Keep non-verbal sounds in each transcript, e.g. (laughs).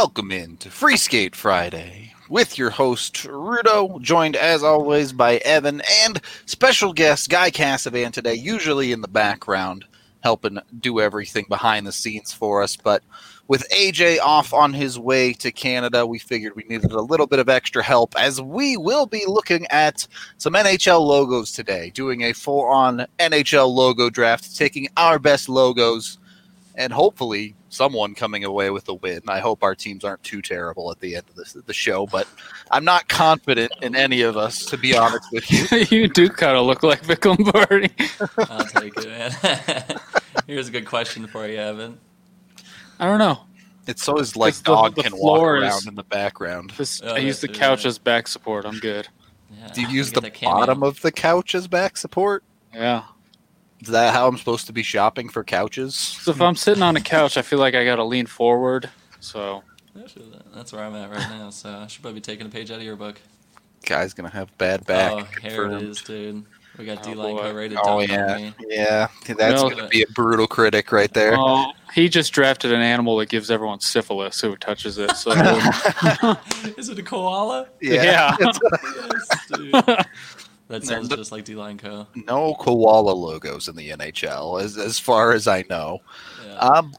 welcome in to Free Skate Friday with your host Rudo, joined as always by Evan and special guest Guy Cassavan today, usually in the background, helping do everything behind the scenes for us. But with AJ off on his way to Canada, we figured we needed a little bit of extra help as we will be looking at some NHL logos today, doing a full on NHL logo draft, taking our best logos and hopefully someone coming away with a win. I hope our teams aren't too terrible at the end of this, the show, but I'm not confident in any of us, to be honest with you. (laughs) you do kind of look like Vic Lombardi. (laughs) I'll take it, man. (laughs) Here's a good question for you, Evan. I don't know. It's so his like the- dog the can walk floor is- around in the background. This, Oh, I use the yeah, couch yeah. as back support. I'm good. Yeah, Do you use get the bottom of the couch as back support? Yeah. Is that how I'm supposed to be shopping for couches? So if I'm sitting on a couch, I feel like I got to lean forward. So That's where I'm at right now, so I should probably be taking a page out of your book. Guy's gonna have bad back. oh, here it confirmed. is, dude. We got Oh, D line boy. co rated Oh yeah, me. yeah. That's Well- gonna be a brutal critic right there. oh, he just drafted an animal that gives everyone syphilis who touches it. So (laughs) Is it a koala? yeah. (laughs) yes, dude. (laughs) That sounds but- just like D line co. no koala logos in the NHL, as as far as I know. Yeah. Um,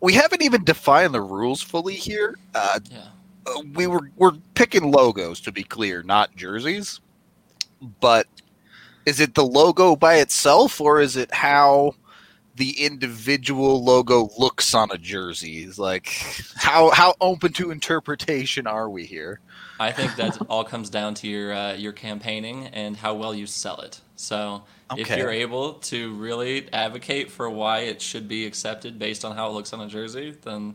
we haven't even defined the rules fully here. Uh, yeah. uh, we were we're picking logos to be clear, not jerseys. But is it the logo by itself, or is it how the individual logo looks on a jersey? Is Like how how open to interpretation are we here? I think that all comes down to your uh, your campaigning and how well you sell it. So if you're able to really advocate for why it should be accepted based on how it looks on a jersey, then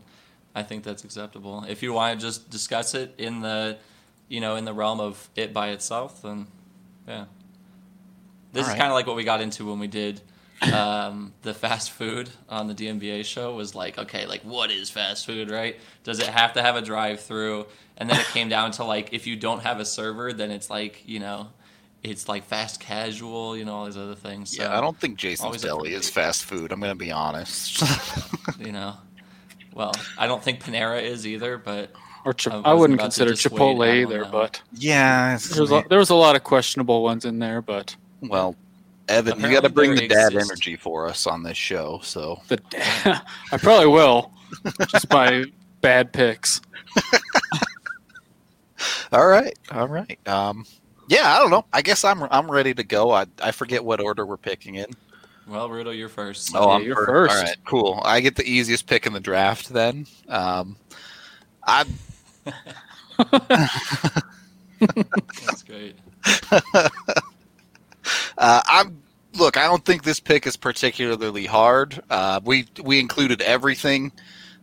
I think that's acceptable. If you want to just discuss it in the you know in the realm of it by itself, then yeah. This All is kind of like what we got into when we did um, the fast food on the DMBA show. Was like, okay, like what is fast food, right? Does it have to have a drive-through? And then it came down to like, if you don't have a server, then it's like, you know, it's like fast casual, you know, all these other things. So, yeah, I don't think Jason's always up Deli is fast food. I'm gonna be honest. (laughs) (laughs) you know. Well, I don't think Panera is either, but Or Chip- I I, wouldn't consider Chipotle anyone either, but yeah, there was, a, there was a lot of questionable ones in there. But well, Evan, you got to bring the dad exist- energy for us on this show. So the (laughs) I probably will, just by bad picks. All right, all right. Um, yeah, I don't know. I guess I'm I'm ready to go. I I forget what order we're picking in. well, Rudo, you're first. Oh, Yeah, I'm you're fir- first. All right, cool. I get the easiest pick in the draft then. Um, I (laughs) That's great. (laughs) uh, I'm look. I don't think this pick is particularly hard. Uh, we we included everything,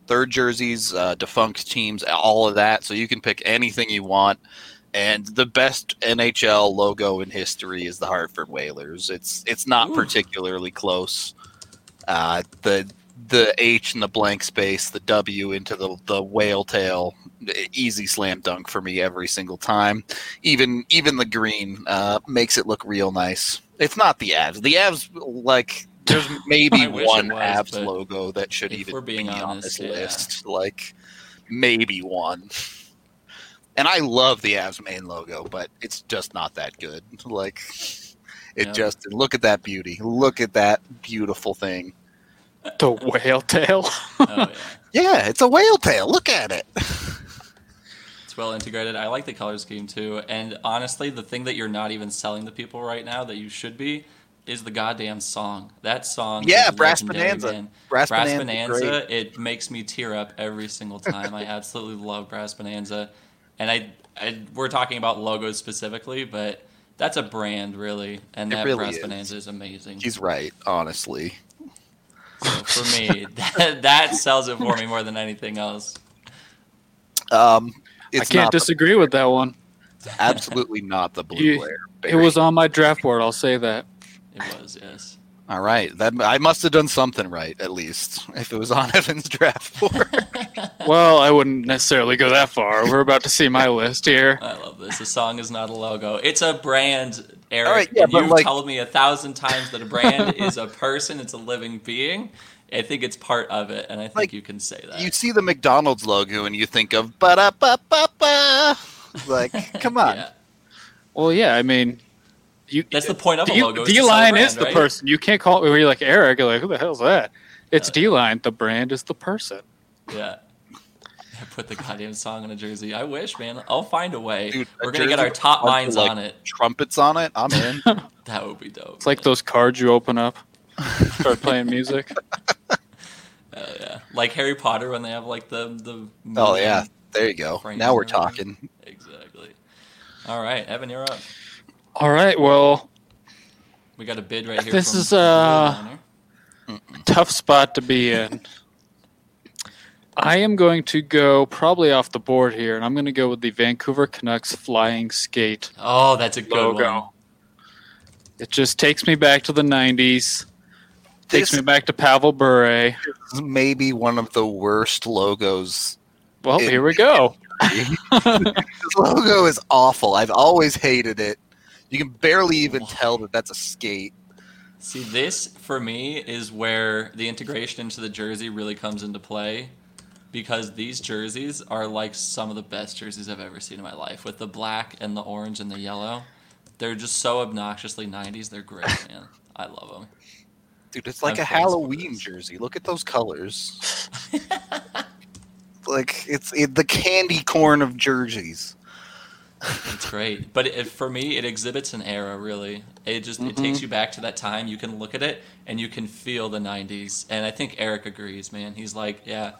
third jerseys, uh, defunct teams, all of that. So you can pick anything you want. And the best NHL logo in history is the Hartford Whalers. It's it's not Ooh. particularly close. Uh, the the H in the blank space, the W into the the whale tail, easy slam dunk for me every single time. Even even the green uh, makes it look real nice. It's not the Avs. The Avs like there's (laughs) maybe one it was, Avs but logo that should even we're being be on this yeah. list. Like maybe one. And I love the Avs main logo, but it's just not that good. Like it Yeah. just look at that beauty. Look at that beautiful thing. The whale tail. (laughs) Oh, yeah. Yeah, it's a whale tail. Look at it. It's well integrated. I like the color scheme too. And honestly, the thing that you're not even selling to people right now that you should be is the goddamn song. That song. Yeah, is Brass Bonanza. man. Brass, Brass Bonanza, Bonanza, it makes me tear up every single time. I (laughs) absolutely love Brass Bonanza. And I, I, we're talking about logos specifically, but that's a brand really, and It that really Brass is. Bonanza is amazing. He's right, honestly. So for me, (laughs) that, that sells it for me more than anything else. Um, I can't disagree with that one. absolutely not the blue You- glare. It was on my draft board. I'll say that. It was yes. all right. That I must have done something right at least. If it was on (laughs) Evan's draft board. (laughs) Well, I wouldn't necessarily go that far. We're about to see my (laughs) list here. I love this. A song is not a logo. It's a brand, Eric. All right, yeah, and but you've like- told me a thousand times that a brand is a person, it's a living being. I think it's part of it, and I think Like, you can say that. You see the McDonald's logo and you think of ba da ba ba ba. Like, come on. Yeah. Well, yeah, I mean, you. That's the point of a D- logo. is to sell a D-line brand, is the right? person. You can't call it where you're like Eric. You're like, who the hell's that? It's Uh, D-line. The brand is the person. Yeah. I (laughs) Put the goddamn song on a jersey. I wish, man. I'll find a way. Dude, We're gonna get our top with a bunch minds like, on it. Trumpets on it. I'm in. (laughs) That would be dope. It's like those cards you open up, start playing music. (laughs) Uh, yeah, like Harry Potter when they have like the the. oh million- yeah, there you go. Frames Now we're talking. Exactly. All right, Evan, you're up. All right. Well, We got a bid right here. This from is, uh, a tough spot to be in. I am going to go probably off the board here, and I'm going to go with the Vancouver Canucks Flying Skate Oh, that's a good logo. one. It just takes me back to the 90s. Takes This me back to Pavel Bure. maybe one of the worst logos. Well, It- here we go. (laughs) This logo is awful. I've always hated it. You can barely even tell that that's a skate. See, this for me is where the integration into the jersey really comes into play because these jerseys are like some of the best jerseys I've ever seen in my life with the black and the orange and the yellow. They're just so obnoxiously 90s. They're great, (laughs) man. I love them. Dude, it's like I'm a Halloween jersey. Look at those colors. (laughs) like it's it, the candy corn of jerseys. It's great, but it, for me, it exhibits an era. Really, it just it takes mm-hmm. you back to that time. You can look at it and you can feel the '90s. And I think Eric agrees, man. He's like, yeah,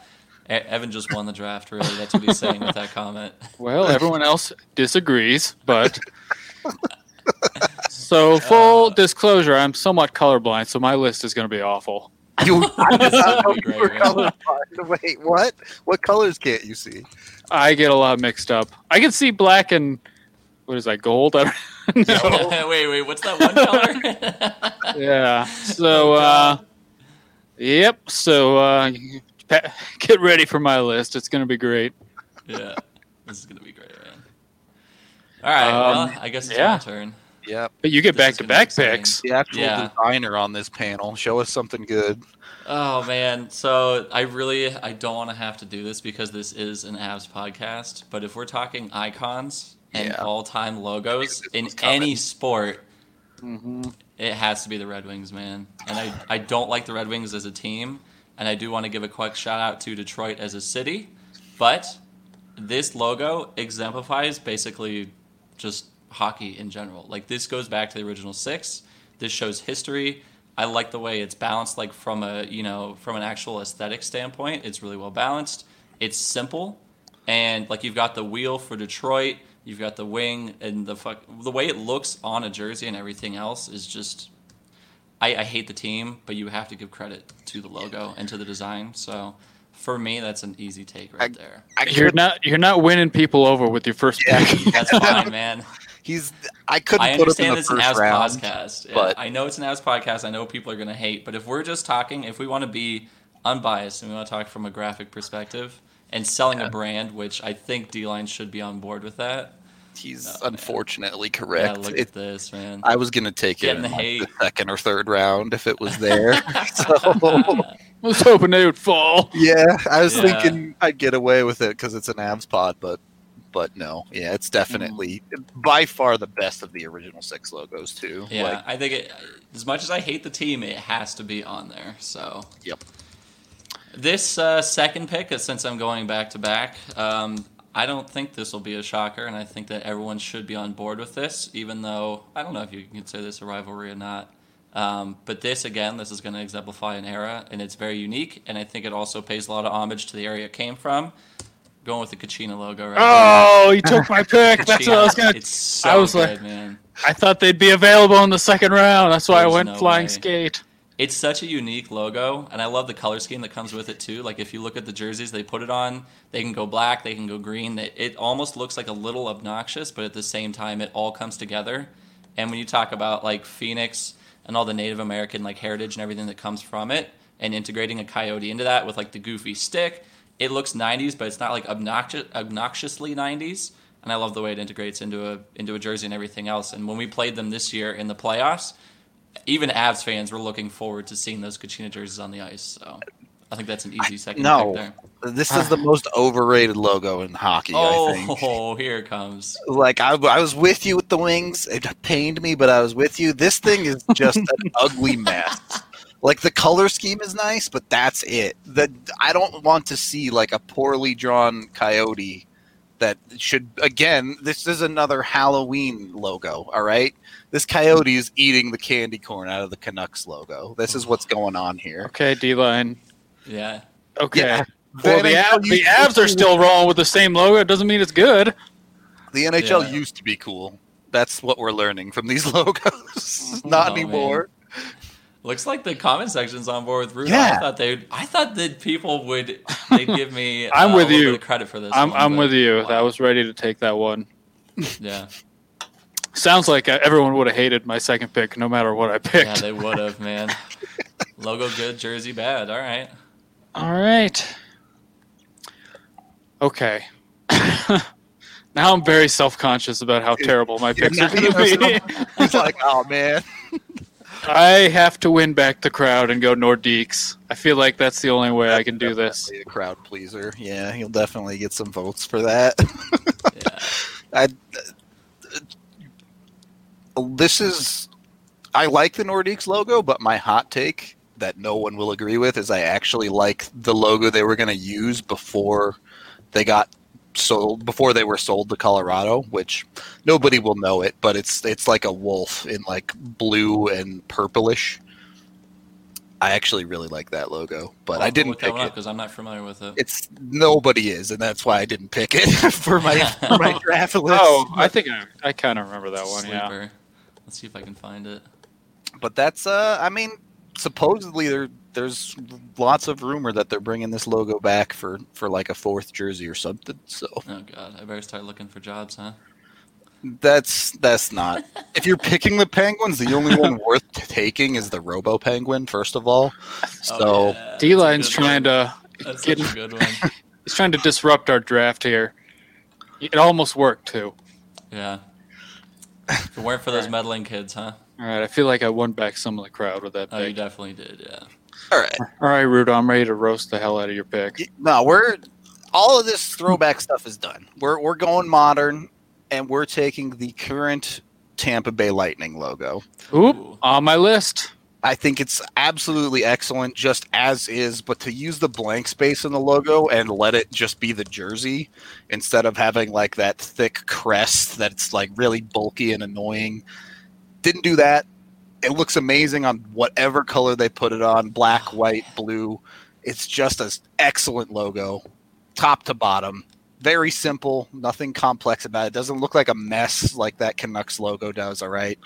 Evan just won the draft. Really, that's what he's saying with that comment. Well, everyone else disagrees, but. (laughs) So, full disclosure, I'm somewhat colorblind, so my list is going to be awful. You, (laughs) I did not know you were colorblind. Wait, what? What colors can't you see? I get a lot mixed up. I can see black and what is that gold? (laughs) I don't know. (laughs) wait, wait, what's that one color? yeah. So, uh, yep. So, uh, get ready for my list. It's going to be great. yeah, this is gonna be great, man. All right, Um, well, I guess it's yeah. my turn. Yep. But you get back to gonna back exciting. picks. The actual Yeah. designer on this panel. Show us something good. Oh man, so I really I don't want to have to do this because this is an Avs podcast. But if we're talking icons and Yeah. all-time logos in coming. any sport, hmm it has to be the Red Wings, man. And I I don't like the Red Wings as a team, and I do want to give a quick shout out to Detroit as a city, but this logo exemplifies basically just hockey in general. Like this goes back to the original six. This shows history. I like the way it's balanced, like from a you know from an actual aesthetic standpoint. It's really well balanced. It's simple, and like you've got the wheel for Detroit. You've got the wing and the fuck. The way it looks on a jersey and everything else is just. I, I hate the team, but you have to give credit to the logo and to the design. So, for me, that's an easy take right there. I You're not you're not winning people over with your first Yeah. pick. That's fine, (laughs) man. He's. I couldn't I put him in understand the it's an first Avs round. podcast. Yeah, but- I know it's an Avs podcast. I know people are going to hate, but if we're just talking, if we want to be unbiased and we want to talk from a graphic perspective and selling Yeah. a brand, which I think D line should be on board with that. He's Oh, man. unfortunately Yeah, correct. look It- at this, man. I was gonna take it in the like, hate. the second or third round if it was (laughs) there. so I was hoping they would fall. yeah, I was Yeah. thinking I'd get away with it because it's an Avs pod, but but no, yeah, it's definitely by far the best of the original six logos too. yeah, Like, I think it, as much as I hate the team, it has to be on there. So Yep. This uh, second pick, uh, since I'm going back to back, um, I don't think this will be a shocker, and I think that everyone should be on board with this, even though I don't know if you can consider this a rivalry or not. Um, but this, again, this is going to exemplify an era, and it's very unique, and I think it also pays a lot of homage to the area it came from. Going with the Kachina logo right Oh, you took my (laughs) pick. That's what I was gonna. It's so I was good, like- man. I thought they'd be available in the second round. That's why There's I went no flying way. skate. It's such a unique logo, and I love the color scheme that comes with it too. Like if you look at the jerseys they put it on, they can go black, they can go green. They, it almost looks like a little obnoxious, but at the same time, it all comes together. And when you talk about like Phoenix and all the Native American like heritage and everything that comes from it, and integrating a coyote into that with like the goofy stick, it looks 90s, but it's not like obnoxious, obnoxiously 90s. And I love the way it integrates into a into a jersey and everything else. And when we played them this year in the playoffs, even Avs fans were looking forward to seeing those Kachina jerseys on the ice. So I think that's an easy second no. pick there. This is the most overrated logo in hockey. I oh, think. Oh, (laughs) here it comes. Like I, I was with you with the wings. It pained me, but I was with you. This thing is just an (laughs) ugly mess. Like the color scheme is nice, but that's it. That I don't want to see like a poorly drawn coyote. That should again. This is another Halloween logo. All right, this coyote is eating the candy corn out of the Canucks logo. This is what's going on here. Okay, D line. Yeah. Okay. Yeah. Well, the, NHL ab- the Avs are still rolling with the same logo. It doesn't mean it's good. The NHL Yeah. used to be cool. That's what we're learning from these (laughs) logos. Not Oh, anymore. Looks like the comment section's on board with Rudo. Yeah. I thought they I thought that people would (laughs) they'd give me I'm uh, with a you. bit of credit for this. I'm, one, I'm but with you. wow. I was ready to take that one. Yeah. (laughs) Sounds like uh, everyone would have hated my second pick, no matter what I picked. Yeah, they would have, (laughs) man. Logo good, jersey bad. All right. All right. Okay. now I'm very self conscious about how terrible my picks are going to be. It's like, oh man. I have to win back the crowd and go Nordiques. I feel like that's the only way I can do this. A crowd pleaser. Yeah, you'll definitely get some votes for that. Yeah. (laughs) I, uh, this is. I like the Nordiques logo, but my hot take that no one will agree with is I actually like the logo they were going to use before they got sold before they were sold to Colorado, which nobody will know it, but it's it's like a wolf in like blue and purplish. I actually really like that logo, but I didn't pick it. because I'm not familiar with it. It's nobody is, and that's why I didn't pick it (laughs) for my for (laughs) my draft list. Oh, I think I, I kind of remember that one. Yeah. Let's see if I can find it. But that's uh, I mean, supposedly there there's lots of rumor that they're bringing this logo back for for like a fourth jersey or something. So Oh god, I better start looking for jobs, huh? that's that's not. (laughs) if you're picking the Penguins, the only one (laughs) worth taking is the Robo Penguin. First of all, oh, so Oh, yeah, D line's that's trying one. to That's get. such a good one. (laughs) He's trying to disrupt our draft here. It almost worked too. Yeah. If it weren't for those meddling kids, huh? All right, I feel like I won back some of the crowd with that Oh, you definitely did. Yeah. All right. All right, Rudo, I'm ready to roast the hell out of your pick. No, we're all of this throwback stuff is done. We're we're going modern, and we're taking the current Tampa Bay Lightning logo. Oop, on my list. I think it's absolutely excellent, just as is. But to use the blank space in the logo and let it just be the jersey instead of having like that thick crest that's like really bulky and annoying, didn't do that. It looks amazing on whatever color they put it on black, white, blue. It's just an excellent logo, top to bottom. Very simple, nothing complex about it. Doesn't look like a mess like that Canucks logo does. All right.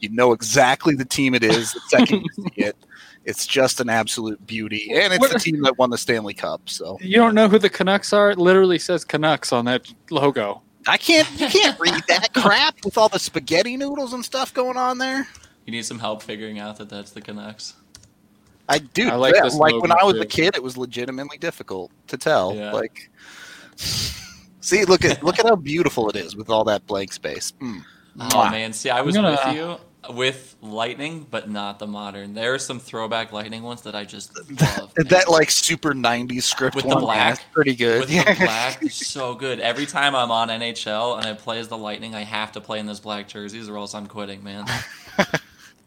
You know exactly the team it is the second you see it. It's just an absolute beauty, and it's What- the team that won the Stanley Cup. So You don't know who the Canucks are? It literally says Canucks on that logo. I can't, you can't read that crap with all the spaghetti noodles and stuff going on there. You need some help figuring out that that's the Canucks. I do. I like yeah, this like logo when I was too. a kid, it was legitimately difficult to tell. Yeah. Like, (laughs) see, look at look at how beautiful it is with all that blank space. Mm. Oh Mwah. man, see, I was gonna- with you with Lightning, but not the modern. There are some throwback Lightning ones that I just (laughs) love. man. That like super '90s script With the one, black? that's pretty good. with (laughs) yeah. the black, so good. Every time I'm on NHL and I play as the Lightning, I have to play in those black jerseys, or else I'm quitting, man.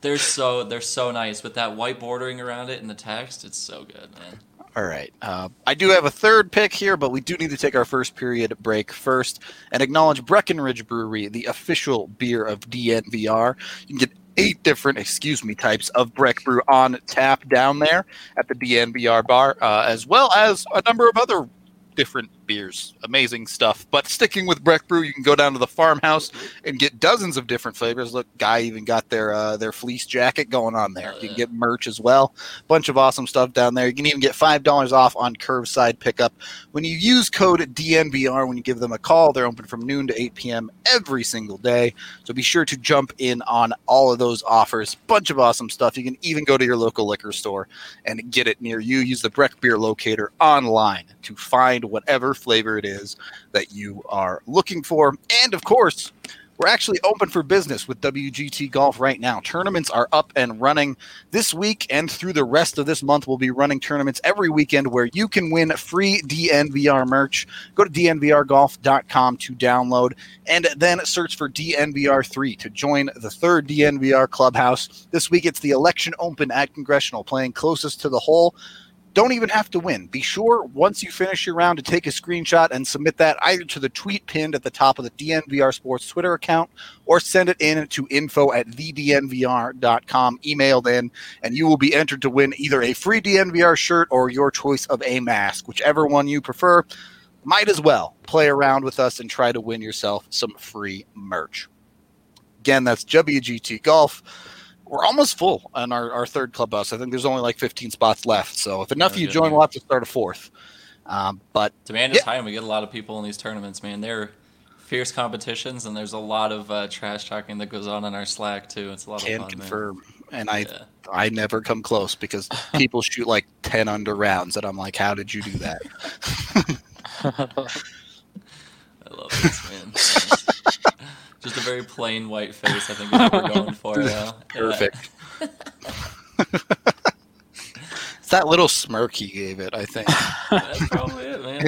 They're so they're so nice with that white bordering around it and the text. It's so good, man. All right. Uh, I do have a third pick here, but we do need to take our first period break first and acknowledge Breckenridge Brewery, the official beer of DNVR. You can get eight different, excuse me, types of Breck Brew on tap down there at the DNVR bar, uh, as well as a number of other different beers. Amazing stuff. But sticking with Breck Brew, you can go down to the farmhouse and get dozens of different flavors. Look, Guy even got their uh, their fleece jacket going on there. You can get merch as well bunch of awesome stuff down there. You can even get five dollars off on curbside pickup when you use code DNVR when you give them a call. They're open from noon to eight p.m. every single day, so be sure to jump in on all of those offers. Bunch of awesome stuff. You can even go to your local liquor store and get it near you. Use the Breck Beer Locator online to find whatever flavor it is that you are looking for, and of course. We're actually open for business with WGT Golf right now. Tournaments are up and running this week and through the rest of this month. We'll be running tournaments every weekend where you can win free DNVR merch. Go to dnvrgolf.com to download and then search for DNVR3 to join the third DNVR clubhouse. This week it's the election open at Congressional, playing closest to the hole don't even have to win. Be sure once you finish your round to take a screenshot and submit that either to the tweet pinned at the top of the DNVR Sports Twitter account or send it in to info at thednvr.com, emailed in, and you will be entered to win either a free DNVR shirt or your choice of a mask, whichever one you prefer. Might as well play around with us and try to win yourself some free merch. Again, that's WGT Golf we're almost full on our, our third clubhouse. I think there's only like 15 spots left. So if enough of you join, we'll have to start a fourth. Um, but demand is yeah. high, and we get a lot of people in these tournaments. Man, they're fierce competitions, and there's a lot of uh, trash talking that goes on in our Slack too. It's a lot Can of fun. confirm, man. and I yeah. I never come close because (laughs) people shoot like 10 under rounds, and I'm like, how did you do that? (laughs) (laughs) I love this man. Just a very plain white face. I think is what we're going for (laughs) now. Perfect. Yeah. (laughs) it's that little smirk he gave it. I think. (laughs) That's probably it, man.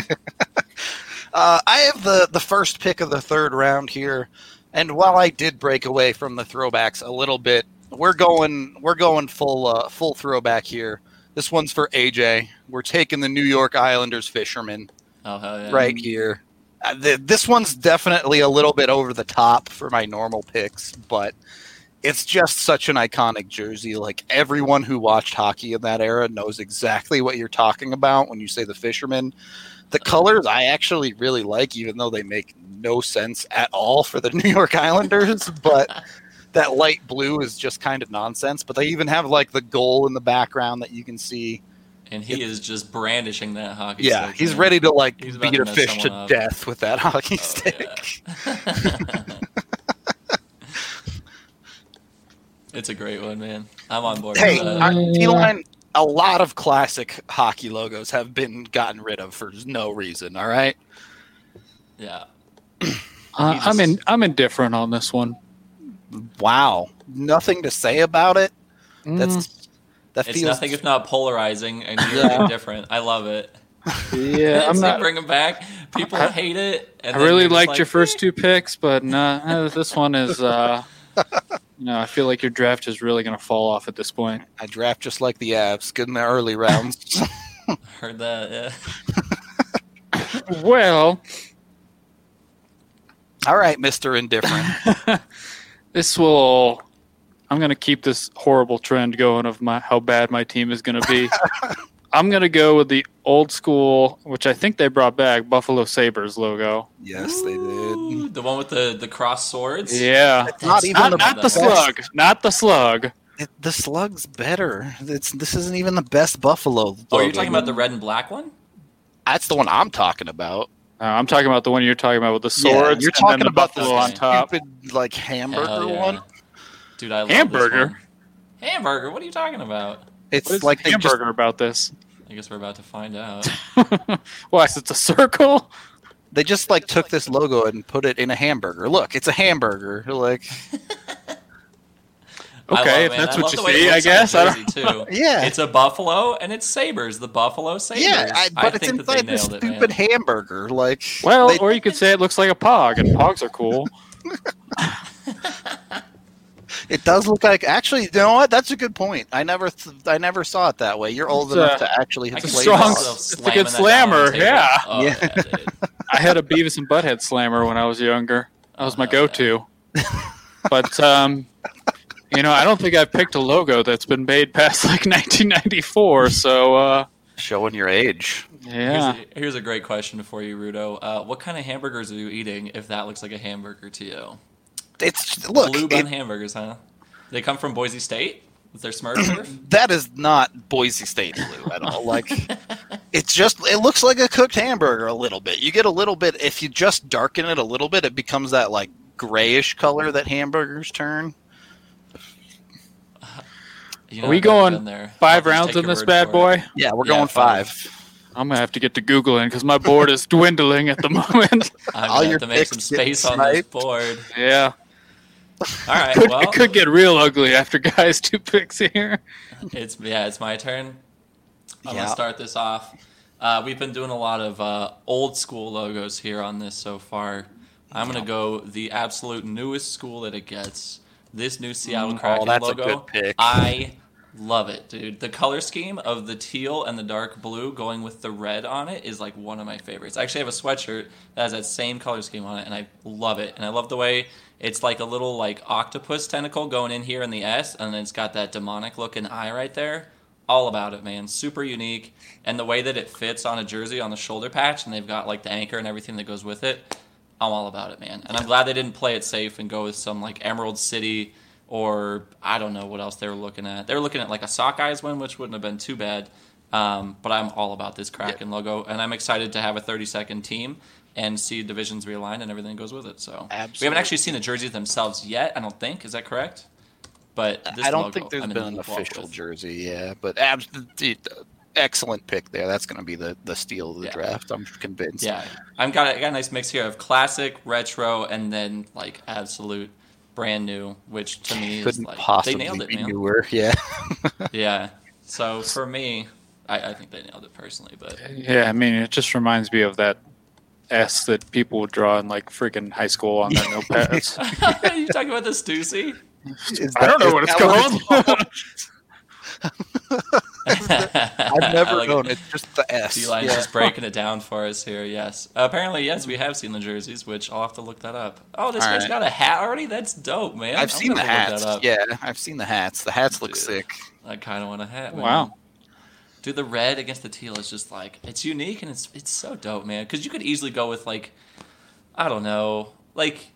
Uh, I have the the first pick of the third round here, and while I did break away from the throwbacks a little bit, we're going we're going full uh, full throwback here. This one's for AJ. We're taking the New York Islanders fisherman. Oh hell yeah! Right here. Uh, this one's definitely a little bit over the top for my normal picks, but it's just such an iconic jersey. Like everyone who watched hockey in that era knows exactly what you're talking about when you say the fisherman. The colors I actually really like, even though they make no sense at all for the (laughs) New York Islanders, but (laughs) that light blue is just kind of nonsense. But they even have like the goal in the background that you can see and he is just brandishing that hockey yeah, stick. he's man. ready to like He's beat to a fish to up. death with that (laughs) hockey Oh, stick. yeah. (laughs) it's a great one, man. I'm on board. Hey, with that. our D-line, a lot of classic hockey logos have been gotten rid of for no reason. All right, yeah. Uh, I'm in. I'm indifferent on this one. wow, nothing to say about it. That's that It's feels nothing if not polarizing, and (laughs) you're Yeah. indifferent. I love it. yeah, (laughs) I'm not. bring them back. People I- hate it. And I really liked like, your first "Eh." two picks, but nah, this one is. Uh, you know, I feel like your draft is really going to fall off at this point. I draft just like the Avs, good in the early rounds. (laughs) Heard that? Yeah. Well, all right, Mister Indifferent. this will. I'm going to keep this horrible trend going of my how bad my team is going to be. (laughs) I'm going to go with the old school, which I think they brought back, Buffalo Sabres logo. yes, they did. The one with the the cross swords. Yeah. Not even Not, the not the slug. Not the slug. It, the slug's better. It's this isn't even the best Buffalo. Oh, you're talking about the red and black one? That's the one I'm talking about. Uh, I'm talking about the one you're talking about with the Yeah, swords. you're and then talking the about buffalo the on top. stupid like hamburger Hell yeah. one. Dude, I love Hamburger? This one. Hamburger? What are you talking about? It's What is like they just hamburger about this? I guess we're about to find out. Why? So it's a circle. they just like took this logo and put it in a hamburger. Look, it's a hamburger. Like Okay, love if that's I what you the way it see, I guess. I don't- too. (laughs) yeah, It's a buffalo and it's sabers. The buffalo sabers. yeah, I, but it's think that inside this nailed it, man. stupid hamburger. Like Well, they- or you could say it looks like a pog, and pogs are cool. (laughs) (laughs) it does look like. Actually, you know what? That's a good point. I never, th- I never saw it that way. You're old It's, enough uh, to actually I have can It's a played strong- ball. it's a good that down on the slammer, yeah. Oh, Yeah. yeah. (laughs) I had a Beavis and Butthead slammer when I was younger. That was my Oh, go-to. (laughs) but um, you know, I don't think I've picked a logo that's been made past like (laughs) 1994. So uh, Showing your age. yeah, Here's, a, here's a great question for you, Rudo. Uh, what kind of hamburgers are you eating if that looks like a hamburger to you? It's look. Blue it- bun hamburgers, huh? They come from Boise State with their Smurf (clears throat) that is not Boise State blue at all. Like it's just it looks like a cooked hamburger a little bit. You get a little bit if you just darken it a little bit, it becomes that like grayish color that hamburgers turn. (sighs) You Are we I've going there. five rounds take in this bad boy. it. Yeah, we're Yeah, going five. five. I'm gonna have to get to googling because my board is dwindling at the (laughs) moment. I'm All gonna your have to make some space on this board. yeah, All right, (laughs) could, well, it could get real ugly after guys two picks here. it's yeah, it's my turn. I'm Yeah. gonna start this off. Uh, we've been doing a lot of uh, old school logos here on this so far. I'm gonna go the absolute newest school that it gets. This new Seattle Mm, Kraken oh, that's a logo. good pick. I love it, dude. The color scheme of the teal and the dark blue going with the red on it is like one of my favorites. I actually have a sweatshirt that has that same color scheme on it, and I love it. And I love the way it's like a little like octopus tentacle going in here in the S, and then it's got that demonic looking eye right there. All about it, man. Super unique, and the way that it fits on a jersey on the shoulder patch, and they've got like the anchor and everything that goes with it. I'm all about it, man. And I'm glad they didn't play it safe and go with some like Emerald City or I don't know what else they were looking at. They were looking at like a Sockeyes one, which wouldn't have been too bad. Um, but I'm all about this Kraken logo, and I'm excited to have a 30 second team and see divisions realigned and everything goes with it. So we haven't actually seen the jerseys themselves yet. I don't think. Is that correct? But this I don't logo, think there's I'm been an official with. jersey, yeah, but abs- excellent pick there. That's going to be the, the steal of the Yeah. draft. I'm convinced. Yeah, I'm got a, I got a nice mix here of classic, retro, and then like absolute brand new, which to me is couldn't like possibly they nailed it, be man. newer. Yeah, (laughs) Yeah. So for me, I, I think they nailed it personally, but Yeah, I mean, it just reminds me of that S that people would draw in like freaking high school on their (laughs) notepads. (laughs) you talking about the Stussy? Is I don't know what it's called. (laughs) I've never I like known it. it's just the S. D-Line's Yeah. just breaking it down for us here. Yes, apparently, yes, we have seen the jerseys, which I'll have to look that up. Oh, this All guy's right. got a hat already. That's dope, man. I've I'm seen the gonna hats. that up. Yeah, I've seen the hats. The hats look Dude. sick. I kind of want a hat. Man. wow. Dude, the red against the teal is just like it's unique and it's it's so dope, man. Because you could easily go with like, I don't know, like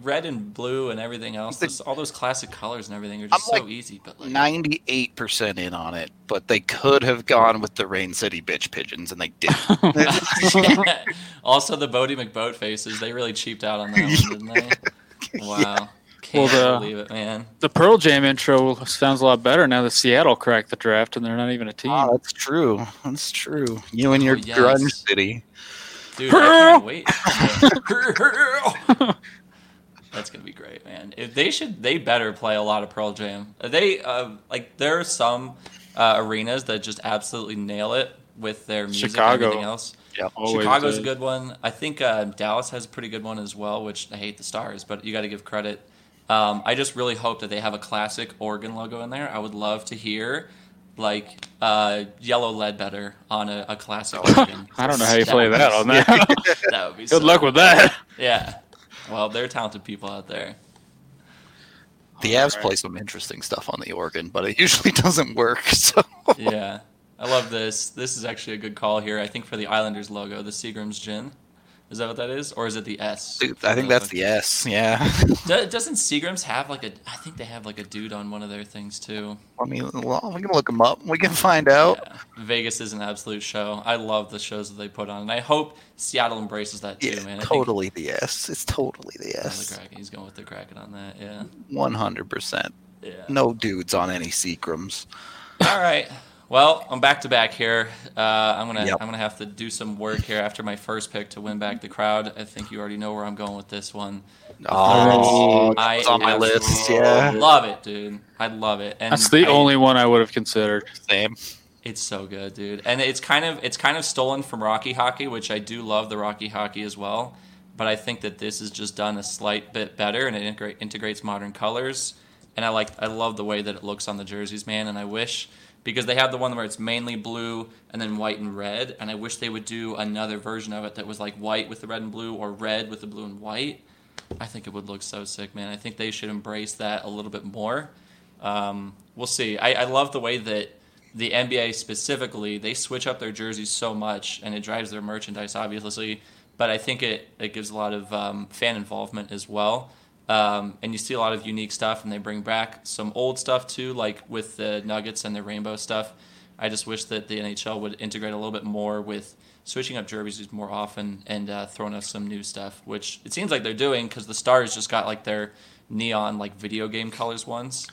red and blue and everything else. The- Those- all those classic colors and everything are just I'm so like easy. But like, Ninety-eight percent in on it, but they could have gone with the Rain City bitch pigeons, and they didn't. (laughs) (laughs) also the Boaty McBoatfaces, they really cheaped out on that one, didn't they? (laughs) Wow. Well, Can't the- believe it, man. The Pearl Jam intro sounds a lot better now that Seattle cracked the draft and they're not even a team. oh, that's true. That's true. You and your Oh, yes. grunge city. Dude, I can't wait. That's gonna be great, man. If they should, they better play a lot of Pearl Jam. They uh, like there are some uh, arenas that just absolutely nail it with their music Chicago. and everything else. Always Chicago's is. a good one. I think uh, Dallas has a pretty good one as well. Which I hate the stars, but you got to give credit. Um, I just really hope that they have a classic Oregon logo in there. I would love to hear like uh, Yellow Ledbetter on a, a classic. (laughs) I don't know how you That play that on that. (laughs) That would be Good so luck with that. yeah. Well, they're talented people out there. The Avs Alright. play some interesting stuff on the organ, but it usually (laughs) doesn't work. So Yeah. I love this. This is actually a good call here. I think for the Islanders logo, the Seagram's gin. Is that what that is, or is it the S? Dude, I think that's the S. Yeah. (laughs) Doesn't Seagram's have like a? I think they have like a dude on one of their things too. I mean, well, we can look them up. We can find out. Yeah. Vegas is an absolute show. I love the shows that they put on, and I hope Seattle embraces that too, Yeah, man. I totally the S. It's totally the Think, oh, the S. Kraken. He's going with the Kraken on that. Yeah. One hundred percent. Yeah. No dudes on any Seagrams. All right. Well, I'm back to back here. Uh, I'm gonna Yep. I'm gonna have to do some work here after my first pick to win back the crowd. I think you already know where I'm going with this one. Oh, I it's on my list. absolutely Yeah, love it, dude. I love it. And That's the I- only one I would have considered. same. It's so good, dude. And it's kind of it's kind of stolen from Rocky Hockey, which I do love the Rocky Hockey as well. But I think that this is just done a slight bit better, and it integra- integrates modern colors. And I like I love the way that it looks on the jerseys, man. And I wish because they have the one where it's mainly blue and then white and red, and I wish they would do another version of it that was like white with the red and blue or red with the blue and white. I think it would look so sick, man. I think they should embrace that a little bit more. Um, we'll see. I, I love the way that the NBA specifically they switch up their jerseys so much, and it drives their merchandise, obviously. But I think it it gives a lot of um, fan involvement as well. Um, and you see a lot of unique stuff, and they bring back some old stuff too, like with the Nuggets and the rainbow stuff. I just wish that the NHL would integrate a little bit more with switching up jerseys more often and uh, throwing us some new stuff, which it seems like they're doing because the Stars just got like their neon like video game colors ones.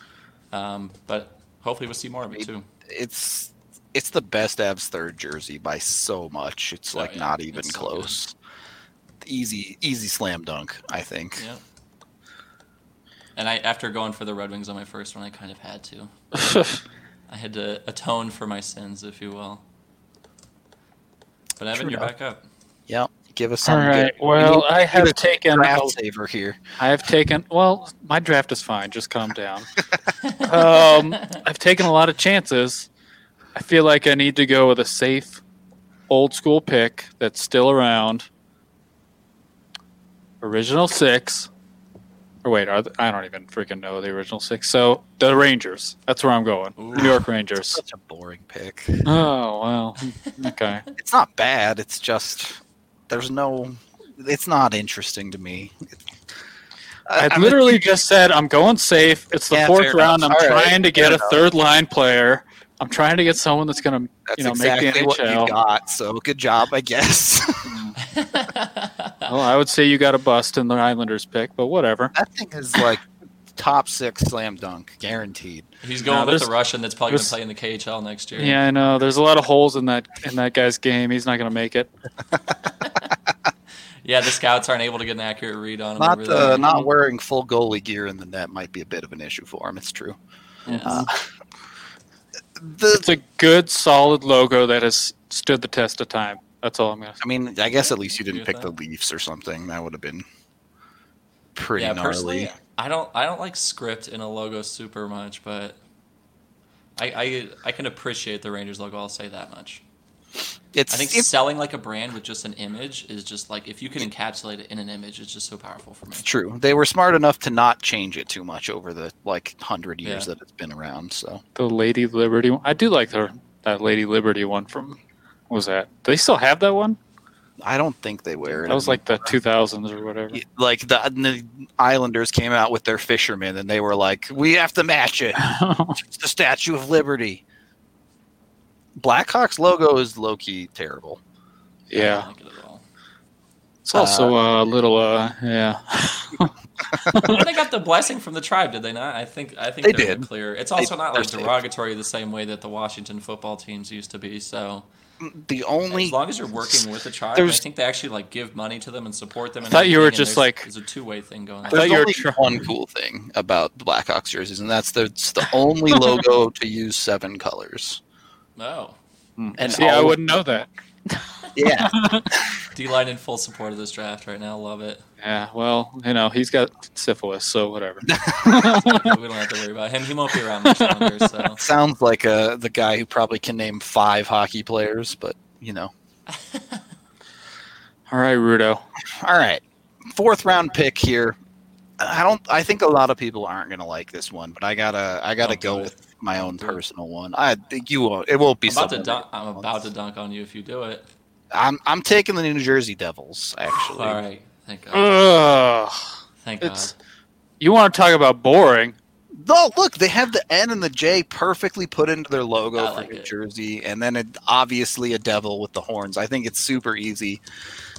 Um, but hopefully we'll see more of it too. It's it's the best Avs third jersey by so much. It's Oh, like yeah. not even It's so close. easy, easy slam dunk. I think. Yeah. And I, after going for the Red Wings on my first one, I kind of had to. (laughs) I had to atone for my sins, if you will. But Evan, True you're enough. back up. Yep. Give us All some. right. good- Well, we need- I have taken. draft saver here. I have taken. Well, my draft is fine. Just calm down. (laughs) um, I've taken a lot of chances. I feel like I need to go with a safe, old school pick that's still around. Original six. Or wait, are th- I don't even freaking know the original six. So the Rangers. That's where I'm going. Ooh. New York Rangers. Such a boring pick. Oh well. Okay. (laughs) It's not bad. It's just there's no. It's not interesting to me. I I'm- literally just said I'm going safe. It's the Yeah, fourth round. I'm. All right, trying to get fair a enough. third line player. I'm trying to get someone that's going to, you know, exactly make the what you NHL. got. So good job, I guess. (laughs) (laughs) Well, I would say you got a bust in the Islanders pick, but whatever. that thing is like top six slam dunk, guaranteed. He's going No, with there's- the Russian that's probably going to play in the KHL next year. Yeah, I know. There's a lot of holes in that in that guy's game. He's not going to make it. (laughs) Yeah, the scouts aren't able to get an accurate read on him. Not over uh, not wearing full goalie gear in the net might be a bit of an issue for him. It's true. Yes. Uh, the It's a good, solid logo that has stood the test of time. That's all I'm going to say. I mean, I guess at least you didn't with pick the that. Leafs or something. That would have been pretty yeah, gnarly. personally, I don't I don't like script in a logo super much, but I, I I can appreciate the Rangers logo. I'll say that much. It's I think it's selling like a brand with just an image is just like if you can encapsulate it in an image, it's just so powerful for me. true. They were smart enough to not change it too much over the like hundred years Yeah. that it's been around. So The Lady Liberty. I do like the, that Lady Liberty one from, what was that? Do they still have that one? I don't think they wear it. That was like the 2000s or whatever. like the, the Islanders came out with their fishermen, and they were like, "We have to match it. (laughs) It's the Statue of Liberty." Blackhawks logo is low key terrible. Yeah. like it. It's also a little, uh, yeah. (laughs) they got the blessing from the tribe, did they not? I think I think They did. clear. It's also not they're like safe. derogatory the same way that the Washington football teams used to be. So The only as long as you're working with the tribe, I think they actually like give money to them and support them. I thought you were just there's- like- there's a two way thing going I on. thought there's you were only try- one cool thing about the Blackhawks jerseys, and that's the it's the only (laughs) logo to use seven colors. Oh, hmm. And See, I wouldn't know that. (laughs) Yeah, (laughs) D line in full support of this draft right now. Love it. Yeah, well, you know, he's got syphilis, so whatever. (laughs) we don't have to worry about him. He won't be around much longer. So sounds like uh, the guy who probably can name five hockey players, but you know. (laughs) All right, Rudo. All right, fourth round pick here. I don't. I think a lot of people aren't going to like this one, but I gotta. I gotta go it. with my own personal one. I think you won't. It won't be. I'm about to dunk. I'm about to dunk on you if you do it. I'm. I'm taking the New Jersey Devils. Actually, All right. Thank God. Ugh. Thank God. You want to talk about boring? No, look, they have the N and the J perfectly put into their logo I for like New it. Jersey, and then it, obviously a devil with the horns. I think it's super easy.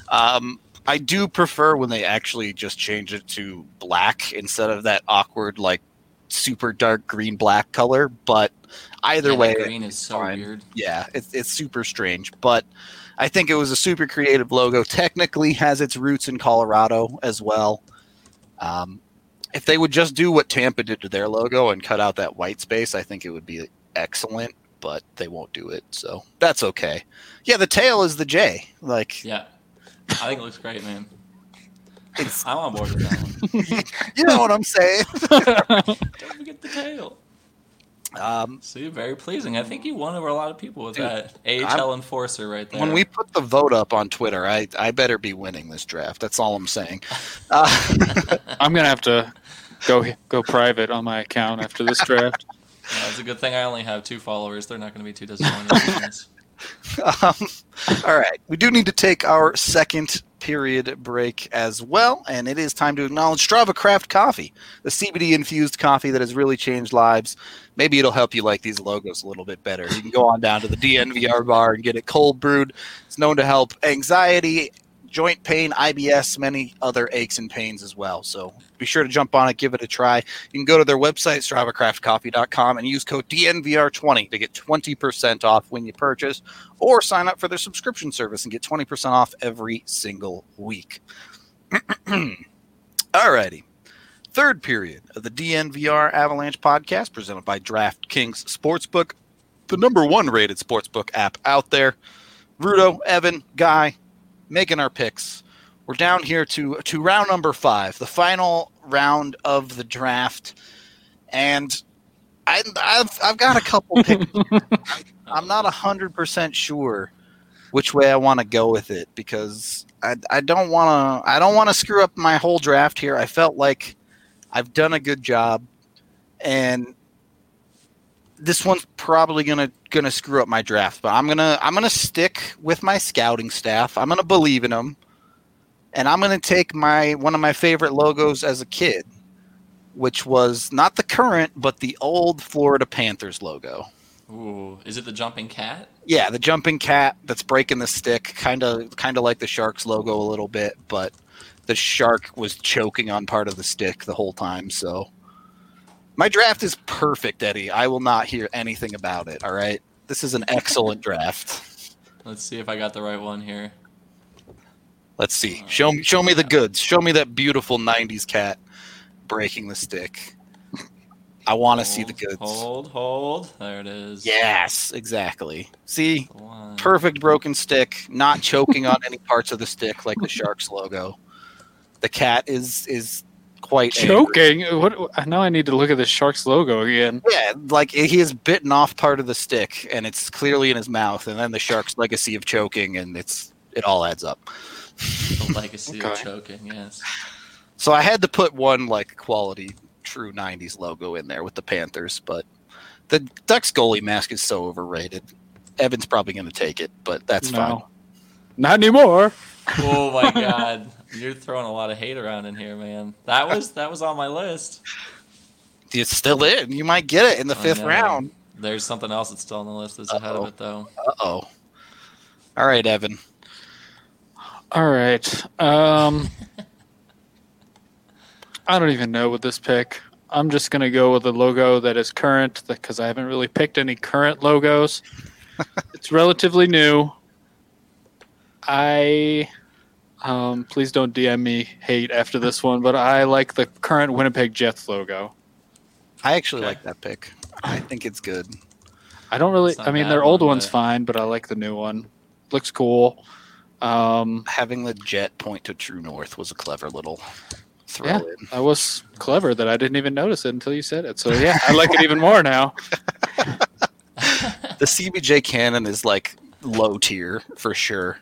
Um, I do prefer when they actually just change it to black instead of that awkward, like super dark green black color. But either Yeah, way, green is so fine. weird. yeah, it's it's super strange. But I think it was a super creative logo. Technically, has its roots in Colorado as well. Um, if they would just do what Tampa did to their logo and cut out that white space, I think it would be excellent. But they won't do it, so that's okay. Yeah, the tail is the J. Like Yeah. I think it looks great, man. it's, I'm on board with that one. (laughs) you know what I'm saying. (laughs) Don't forget the tail. Um, See, very pleasing. I think you won over a lot of people with Dude, that AHL enforcer right there. when we put the vote up on Twitter, I I better be winning this draft. That's all I'm saying. Uh, (laughs) I'm gonna have to go go private on my account after this draft. (laughs) Yeah, it's a good thing I only have two followers. They're not going to be too disappointed. (laughs) um, all right. We do need to take our second period break as well, and it is time to acknowledge Strava Craft Coffee, the CBD infused coffee that has really changed lives. Maybe it'll help you like these logos a little bit better. You can go on down to the DNVR bar and get it cold brewed. It's known to help anxiety, joint pain, IBS, many other aches and pains as well. So be sure to jump on it, give it a try. You can go to their website, StravaCraftCoffee.com, and use code DNVR20 to get 20% off when you purchase, or sign up for their subscription service and get 20% off every single week. (clears throat) Alrighty. Third period of the DNVR Avalanche podcast presented by DraftKings Sportsbook, the number one rated sportsbook app out there. Rudo, Evan, Guy, making our picks. We're down here to to round number five, the final round of the draft, and I, I've I've got a couple (laughs) picks. I'm not hundred percent sure which way I want to go with it because I, I don't want to I don't want to screw up my whole draft here. I felt like I've done a good job, and this one's probably gonna gonna screw up my draft. But I'm gonna I'm gonna stick with my scouting staff. I'm gonna believe in them, and I'm gonna take my one of my favorite logos as a kid, which was not the current but the old Florida Panthers logo. Ooh, is it the jumping cat? Yeah, the jumping cat that's breaking the stick, kind of kind of like the Sharks logo a little bit, but the shark was choking on part of the stick the whole time. So my draft is perfect, Eddie. I will not hear anything about it. All right, this is an excellent (laughs) draft. Let's see if I got the right one here. Let's see. Show me, show me the goods. Show me that beautiful '90s cat breaking the stick. I want to see the goods. Hold, hold. There it is. Yes, exactly. See, perfect broken stick, not choking on any parts of the stick like the Sharks logo. The cat is is quite angry. Choking. What? Now I need to look at the Sharks logo again. Yeah, like he has bitten off part of the stick, and it's clearly in his mouth. And then the Sharks' legacy of choking, and it's it all adds up. The legacy of choking. Yes. So I had to put one like quality true '90s logo in there with the Panthers, but the Ducks goalie mask is so overrated. Evan's probably going to take it, but that's fine. Not anymore. Oh my god, you're throwing a lot of hate around in here, man. That was that was on my list. It's still in. You might get it in the I fifth know. round. There's something else that's still on the list that's ahead Uh-oh. of it though. Uh oh. All right, Evan. All right. Um, I don't even know with this pick. I'm just gonna go with the logo that is current because I haven't really picked any current logos. (laughs) it's relatively new. I um, please don't DM me hate after this one, but I like the current Winnipeg Jets logo. I actually Okay. like that pick. I think it's good. I don't really. It's not I a mean, bad their old one, one's but- fine, but I like the new one. Looks cool. Um, Having the jet point to true north was a clever little throw Yeah. in. that was clever that I didn't even notice it until you said it. So yeah, I like it even more now. (laughs) (laughs) The CBJ cannon is like low tier for sure.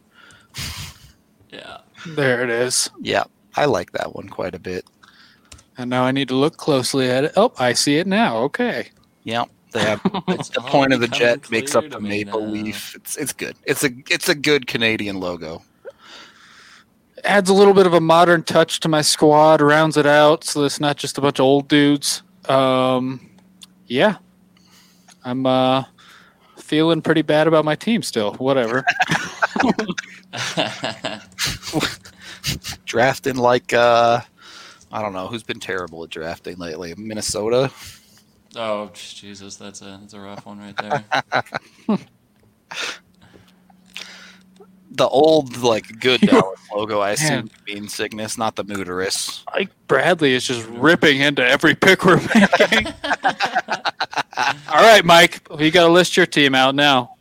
Yeah. There it is. Yeah, I like that one quite a bit. And now I need to look closely at it. Oh, I see it now. Okay. Yeah, they have (laughs) it's the all point of the jet makes up the maple now. leaf. It's it's good. It's a it's a good Canadian logo. Adds a little bit of a modern touch to my squad, rounds it out so it's not just a bunch of old dudes. Um, yeah. I'm uh, feeling pretty bad about my team still. Whatever. (laughs) Drafting like uh I don't know who's been terrible at drafting lately. Minnesota. oh Jesus, that's a that's a rough one right there. (laughs) The old like good (laughs) Dallas logo I Man. assume means Cygnus, not the Mooterus. Like Bradley is just ripping into every pick we're making. (laughs) All right, Mike, you got to list your team out now.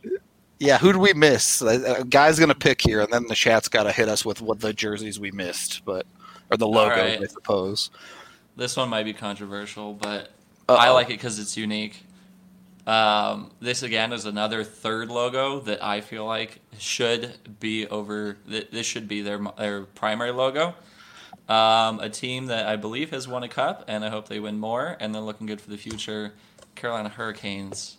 Yeah, who do we miss? A a guy's gonna pick here, and then the chat's got to hit us with what the jerseys we missed, but or the logo, right. I suppose. this one might be controversial, but Uh-oh. I like it because it's unique. Um, this again is another third logo that I feel like should be over. This should be their their primary logo. Um, a team that I believe has won a cup, and I hope they win more. And they're looking good for the future. Carolina Hurricanes.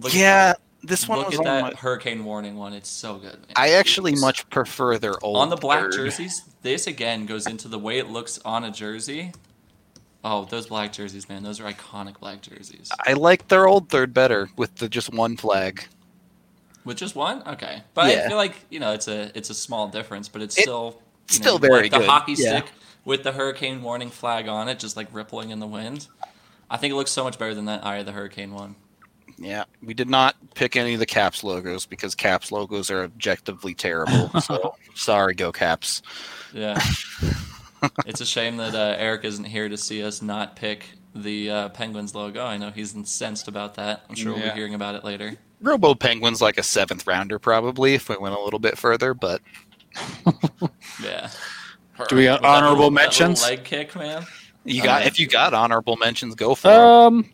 Look yeah, at, this one look was at that my, hurricane warning one. It's so good. man. I actually It's- much prefer their old on the black third. jerseys. This again goes into the way it looks on a jersey. Oh, those black jerseys, man! Those are iconic black jerseys. I like their old third better with the just one flag. With just one, okay. But I feel like you know it's a it's a small difference, but it's It- still you still know, very like the hockey yeah. stick with the hurricane warning flag on it, just like rippling in the wind. I think it looks so much better than that Eye of the Hurricane one. Yeah, we did not pick any of the Caps logos because Caps logos are objectively terrible. (laughs) So sorry, go Caps. Yeah, (laughs) it's a shame that uh, Eric isn't here to see us not pick the uh, Penguins logo. I know he's incensed about that. I'm sure we'll Yeah. be hearing about it later. Robo Penguin's like a seventh rounder probably if we went a little bit further, but (laughs) Yeah. Do we got honorable little- that little mentions? leg kick, man. you I got mean- if you got honorable mentions, go for it. Um,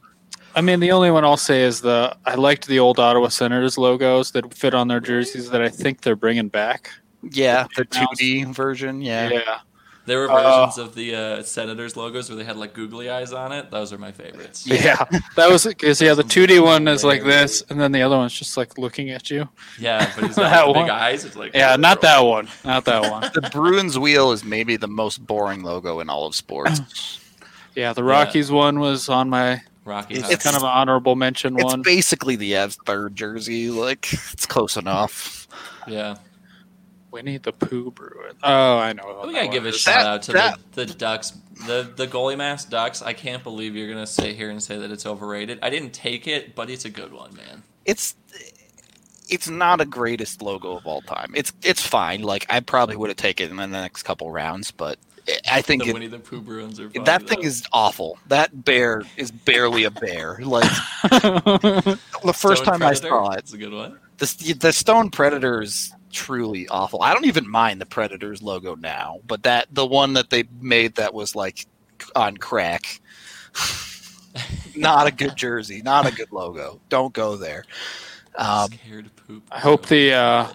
I mean, the only one I'll say is the I liked the old Ottawa Senators logos that fit on their jerseys that I think they're bringing back. Yeah, the 2D version. Yeah. Yeah, There were Uh, versions of the uh, Senators logos where they had like googly eyes on it. Those are my favorites. yeah, (laughs) that was because yeah, the two D one is like this, and then the other one's just like looking at you. Yeah, but he's (laughs) That like, big eyes. It's like Yeah, not that one, not that one. (laughs) The Bruins wheel is maybe the most boring logo in all of sports. (clears throat) Yeah, the Rockies one was on my Rocky. It's It's kind of an honorable mention one. It's one. basically the Avs third jersey. Like it's close enough. yeah. Winnie the Pooh Bruin. Oh, I know. what We that gotta give a shout That- out to that- the, the Ducks, the the goalie mask Ducks. I can't believe you're gonna sit here and say that it's overrated. I didn't take it, but it's a good one, man. It's it's not a greatest logo of all time. It's it's fine. Like I probably would have taken it in the next couple rounds, but I think The it, Winnie the Pooh Bruins are funny, that thing though. is awful. That bear is barely a bear. Like (laughs) the first Stone time I saw it, It's a good one. the the Stone Predator is truly awful. I don't even mind the Predators logo now, but that the one that they made that was like on crack. (laughs) not a good (laughs) jersey, not a good logo. Don't go there. Um, Scared to poop. I hope the uh,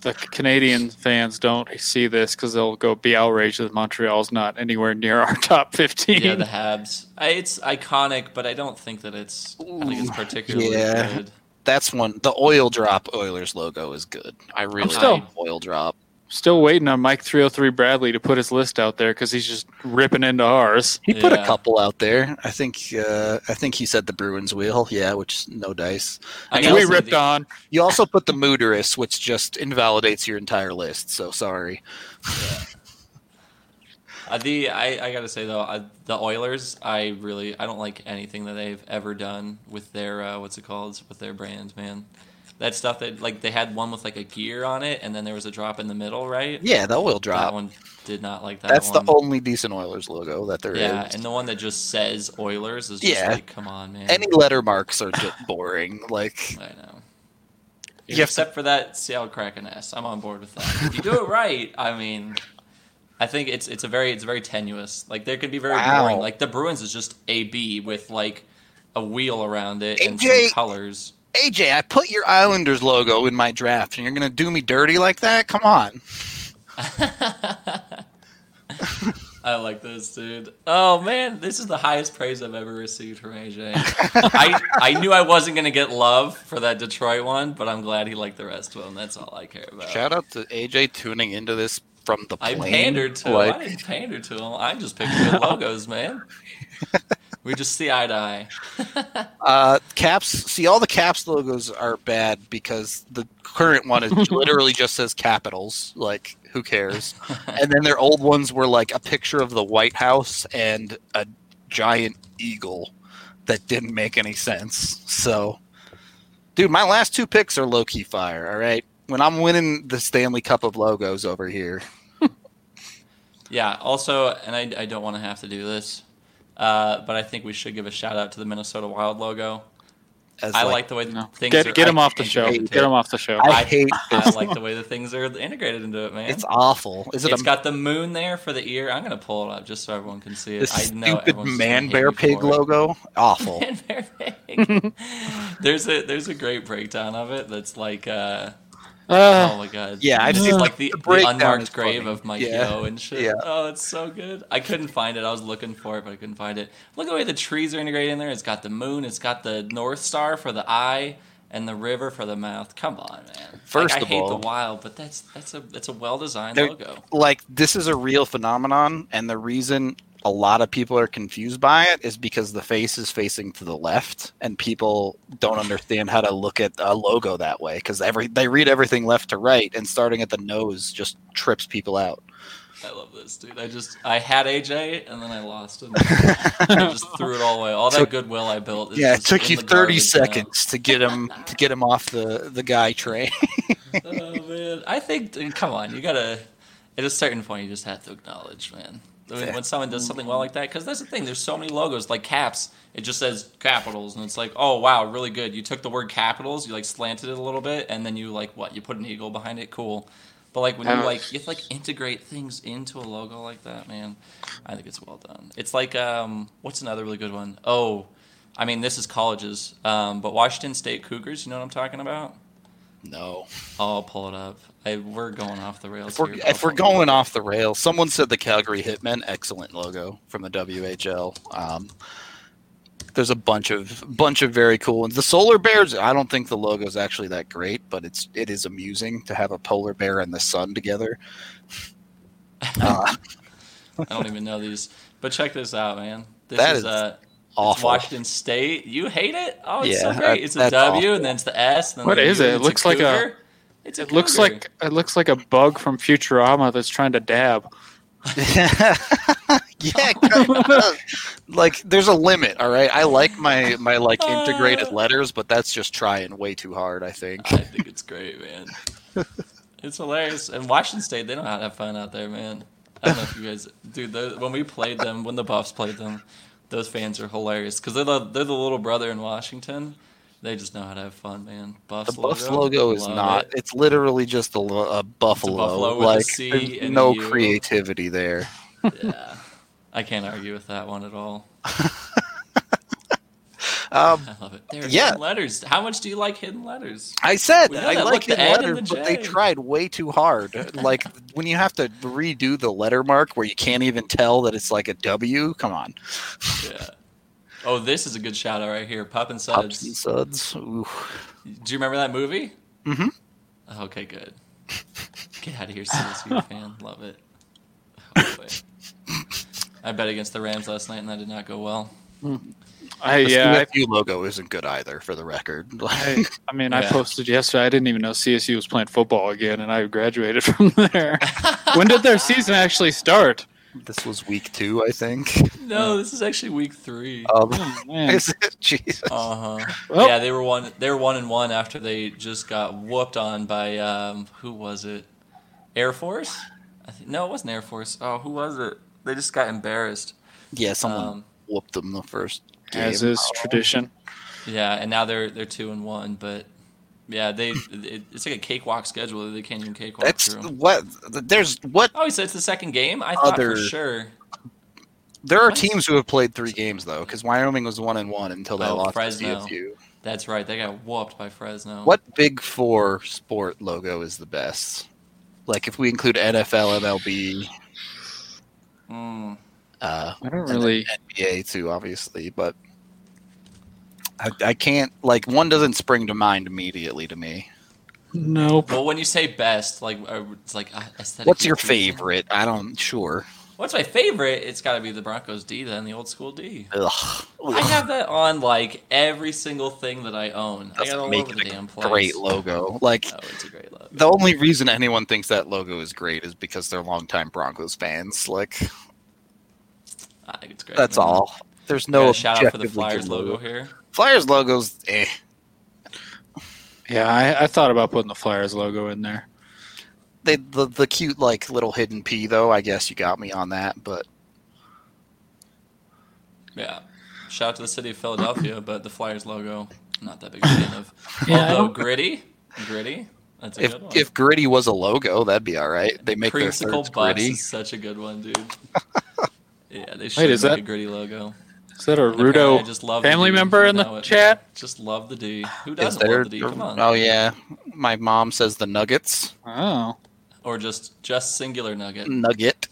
the Canadian fans don't see this because they'll go be outraged that Montreal's not anywhere near our top fifteen. Yeah, the Habs. I, it's iconic, but I don't think that it's. I think it's particularly yeah. good. That's one. The oil drop Oilers logo is good. I really still- like oil drop. Still waiting on Mike three hundred three Bradley to put his list out there because he's just ripping into ours. He put a couple out there. I think. Uh, I think he said the Bruins wheel. Yeah, which no dice. I mean, we ripped the- on. You also put the Mooterus, which just invalidates your entire list. So sorry. Uh, the I, I gotta say though, uh, the Oilers, I really I don't like anything that they've ever done with their uh, what's it called with their brand, man. That stuff that like they had one with like a gear on it, and then there was a drop in the middle, right? Yeah, the oil drop. That one did not like that. That's one. the only decent Oilers logo that there is. yeah, and the one that just says Oilers is just Yeah. like, come on, man. Any letter marks are just boring. (laughs) Like I know. Have Except for that Seattle Kraken S, I'm on board with that. if you do it right, I mean, I think it's it's a very it's very tenuous. Like there could be very Wow. boring. Like the Bruins is just a B with like a wheel around it and AJ. some colors. AJ, I put your Islanders logo in my draft, and you're gonna do me dirty like that? Come on. (laughs) I like this, dude. Oh man, this is the highest praise I've ever received from AJ. I I knew I wasn't gonna get love for that Detroit one, but I'm glad he liked the rest of them. That's all I care about. Shout out to AJ tuning into this from the I pandered to like, him. I didn't pander to him. I just picked good logos, man. (laughs) we just see eye to eye. (laughs) Uh, caps. See, all the caps logos are bad because the current one is (laughs) literally just says capitals. Like, who cares? and then their old ones were like a picture of the White House and a giant eagle that didn't make any sense. So, dude, my last two picks are low key fire. All right, when I'm winning the Stanley Cup of logos over here, Yeah. Also, and I, I don't want to have to do this, uh, but I think we should give a shout out to the Minnesota Wild logo. as I like, the way No. things Get are. get him I off the show. do it. Get him off the show. I I- hate (laughs) I like the way the things are integrated into it, man. It's awful. Is it it's a got the moon there for the ear. I'm gonna pull it up just so everyone can see it. this I know stupid everyone's (laughs) man bear pig for it. logo? Awful. Man bear pig. there's a there's a great breakdown of it that's like uh, oh Uh, my god Yeah, I've it's seen like the, the the unmarked grave funny. of Mike Yeah. Yo and shit. Yeah. Oh, it's so good. I couldn't find it. I was looking for it, but I couldn't find it. Look at the way the trees are integrated in there. It's got the moon. It's got the North Star for the eye. And the river for the mouth. Come on, man. First like, I of hate all- the wild, but that's that's a that's a well designed logo. like this is a real phenomenon and the reason a lot of people are confused by it is because the face is facing to the left and people don't understand how to look at a logo that way because every they read everything left to right and starting at the nose just trips people out I love this, dude. I just I had AJ and then I lost him. (laughs) I just threw it all away. All that Took- goodwill I built. is yeah it took you 30 garbage now. seconds to get him to get him off the the guy train (laughs) oh man, I think. dude, Come on, you gotta. At a certain point, you just have to acknowledge, man. Yeah. when someone does something well like that, because that's the thing. There's so many logos, like caps. It just says capitals, and it's like, oh wow, really good. You took the word capitals, you like slanted it a little bit, and then you like what? You put an eagle behind it. Cool. But like when you like you have to, like integrate things into a logo like that, man. I think it's well done. It's like um, what's another really good one? Oh, I mean this is colleges, um, but Washington State Cougars. You know what I'm talking about? no I'll pull it up. I, we're going off the rails. if we're, here, if we're I'll pull it going off the rails someone said the calgary hitmen excellent logo from the whl um, there's a bunch of bunch of very cool ones the solar bears i don't think the logo is actually that great but it's it is amusing to have a polar bear and the sun together (laughs) uh, I don't even know these, but check this out, man. This That is, is uh, it's awful Washington State. You hate it? Oh, it's Yeah, so great. It's a W, awful. and then it's the S. And then What the is U, it? and It it's looks like a- cougar. It's a It looks like it looks like a bug from Futurama that's trying to dab. (laughs) yeah like there's a limit all right i like my my like integrated Uh. letters but that's just trying way too hard i think I think it's great, man. it's hilarious. And Washington State, they know how to have fun out there, man. I don't know if you guys, dude. those- When we played them, when the Buffs played them, those fans are hilarious because they're the they're the little brother in Washington. They just know how to have fun, man. Buffs the Buffs logo, logo is love not. it. It's literally just a, a buffalo. buffalo like C there's and no creativity there. Yeah, I can't argue with that one at all. (laughs) Um, I love it. Yeah. hidden letters. How much do you like hidden letters? I said I that. like Look, the the N and letter, the but they tried way too hard. (laughs) like when you have to redo the letter mark where you can't even tell that it's like a W. Come on, Yeah. Oh, this is a good shout out right here. Pup and Pups and Suds. suds. Ooh. Do you remember that movie? Mm-hmm. Okay, good. (laughs) Get out of here, CSU fan. Love it. Oh. I bet against the Rams last night, and that did not go well. I The yeah, I, CSU logo isn't good either, for the record. (laughs) I, I mean, I posted yesterday. I didn't even know CSU was playing football again, and I graduated (laughs) from there. when did their season actually start? This was week two, I think. No, this is actually week three. Um, Oh, man. (laughs) is it? Jesus. Uh huh. Well- yeah, they were one. They were one and one after they just got whooped on by um, who was it? Air Force? I think, no, it wasn't Air Force. Oh, who was it? They just got embarrassed. Yeah, someone Um, whooped them the first game. As is tradition. Yeah, and now they're they're two and one, but yeah, they it's like a cakewalk schedule. that They can't even cakewalk That's through. what. There's what Oh, he said it's the second game. I thought Other- for sure. There are What? teams who have played three games though, because Wyoming was one and one until they Oh, lost Fresno. to CSU. That's right. They got whooped by Fresno. What Big Four sport logo is the best? Like if we include NFL, MLB, Mm, uh, I don't really. NBA too, obviously, but I, I can't like one doesn't spring to mind immediately to me. Nope. well, when you say best, like uh, it's like uh, aesthetic. What's your favorite? I don't sure. What's my favorite? It's got to be the Broncos D, then the old school D. Ugh. I have that on like every single thing that I own. I got all over the a damn place. great logo. Like Oh, it's a great logo. the only reason anyone thinks that logo is great is because they're longtime Broncos fans. Like I think it's great. that's man. all. There's No no shout out for the Flyers good logo here. Flyers logos, eh. Yeah, I, I thought about putting the Flyers logo in there. They the the cute like little hidden P though. I guess you got me on that, but Yeah. Shout out to the city of Philadelphia, but the Flyers logo, not that big a fan of. Yeah, Although gritty, gritty, that's a if good one. if gritty was a logo, that'd be all right. They make their Creamsicle thirds gritty. is such a good one, dude. (laughs) yeah, they should is make that- a gritty logo. Is that a And apparently I Rudo just love family member in the it- chat? Just love the D. Who doesn't there? love the D? Come on. Oh yeah, my mom says the Nuggets. Oh, Or just just singular nugget. Nugget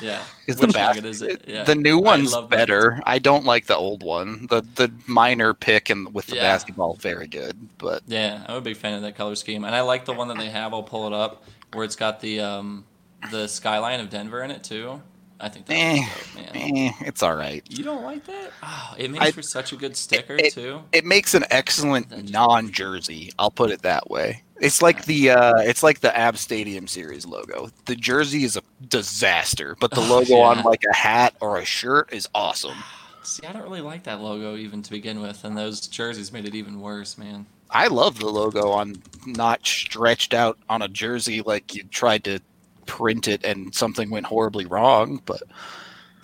Yeah. (laughs) is the Which best. nugget is it? Yeah. The new one's love better. I don't like the old one. The the miner pick and with the Yeah. basketball very good, but Yeah, I'm a big fan of that color scheme, and I like the one that they have. I'll pull it up where it's got the um, the skyline of Denver in it too. I think that Eh, dope, man. Eh, it's all right. You don't like that? Oh, it makes I- for such a good sticker it- too. It makes an excellent non-jersey. I'll put it that way. It's like the uh, it's like the Ab Stadium Series logo. The jersey is a disaster, but the Oh, (laughs) logo on like a hat or a shirt is awesome. (sighs) See, I don't really like that logo even to begin with, and those jerseys made it even worse, man. I love the logo on not stretched out on a jersey like you tried to print it and something went horribly wrong. But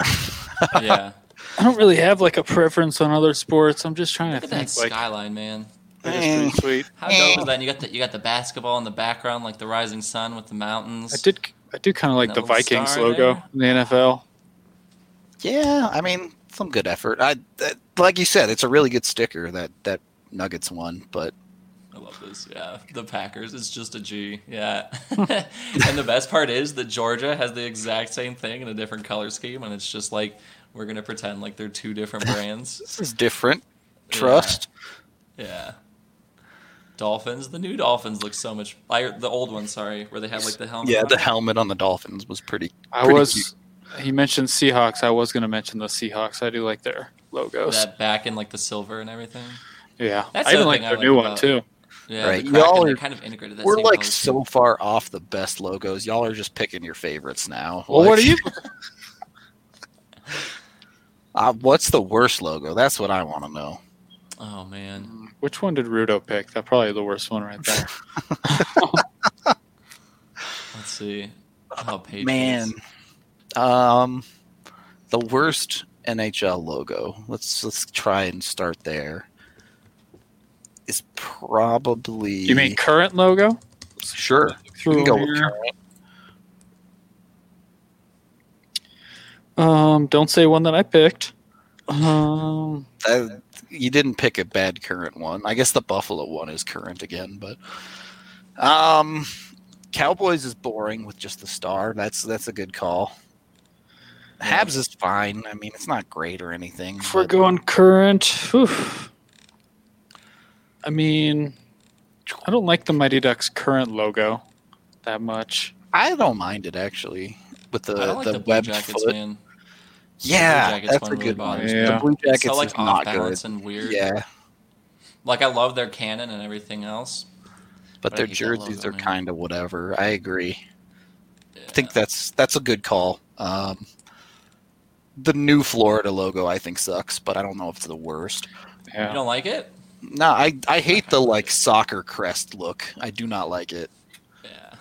(laughs) Yeah, I don't really have like a preference on other sports. I'm just trying look to at that think like skyline, man. that is pretty eh. sweet. How dope is eh. that? And you got the you got the basketball in the background, like the rising sun with the mountains. I did I do kind of like the Vikings logo there. in the NFL. yeah, I mean some good effort. I that, like you said, it's a really good sticker that that Nuggets one. But I love this. Yeah, the Packers. It's just a G. Yeah, (laughs) and the best part is that Georgia has the exact same thing in a different color scheme, and it's just like we're gonna pretend like they're two different (laughs) brands. this is different. Trust. Yeah. Dolphins. The new Dolphins look so much. I, the old one, sorry, where they have like the helmet. Yeah, on. the helmet on the Dolphins was pretty. I Pretty was cute. he mentioned Seahawks. I was going to mention the Seahawks. I do like their logos. that back in like the silver and everything. yeah, That's I even like thing I their like new one too. Yeah, Right, the Kraken, y'all are- kind of integrated that. We're like color so scheme. far off the best logos. Y'all are just picking your favorites now. Well, what are you? (laughs) Uh, what's the worst logo? That's what I want to know. Oh man, Which one did Rudo pick? That probably the worst one right there. (laughs) let's see. Oh, Patriots. Man, um, the worst NHL logo. Let's let's try and start there. Is probably You mean current logo? sure? We Through can go with here. current. Um, don't say one that I picked. Um, Uh, you didn't pick a bad current one. I guess the Buffalo one is current again, but um, Cowboys is boring with just the star. That's that's a good call. Yeah. Habs is fine. I mean, it's not great or anything. if we're going current, whew. I mean, I don't like the Mighty Ducks current logo that much. I don't mind it actually with the I don't like the, the, Blue web Jackets, foot. man. Yeah, Jackets that's one a really good one. bothers me. The Yeah. Blue It's Jackets so like is not good. and weird. Yeah, Like I love their cannon and everything else. but But their jerseys logo, are kind of whatever. I agree. Yeah. I think that's that's a good call. Um, the new Florida logo I think sucks, but I don't know if it's the worst. you don't like it. No, I I hate the like soccer crest look. I do not like it. Yeah.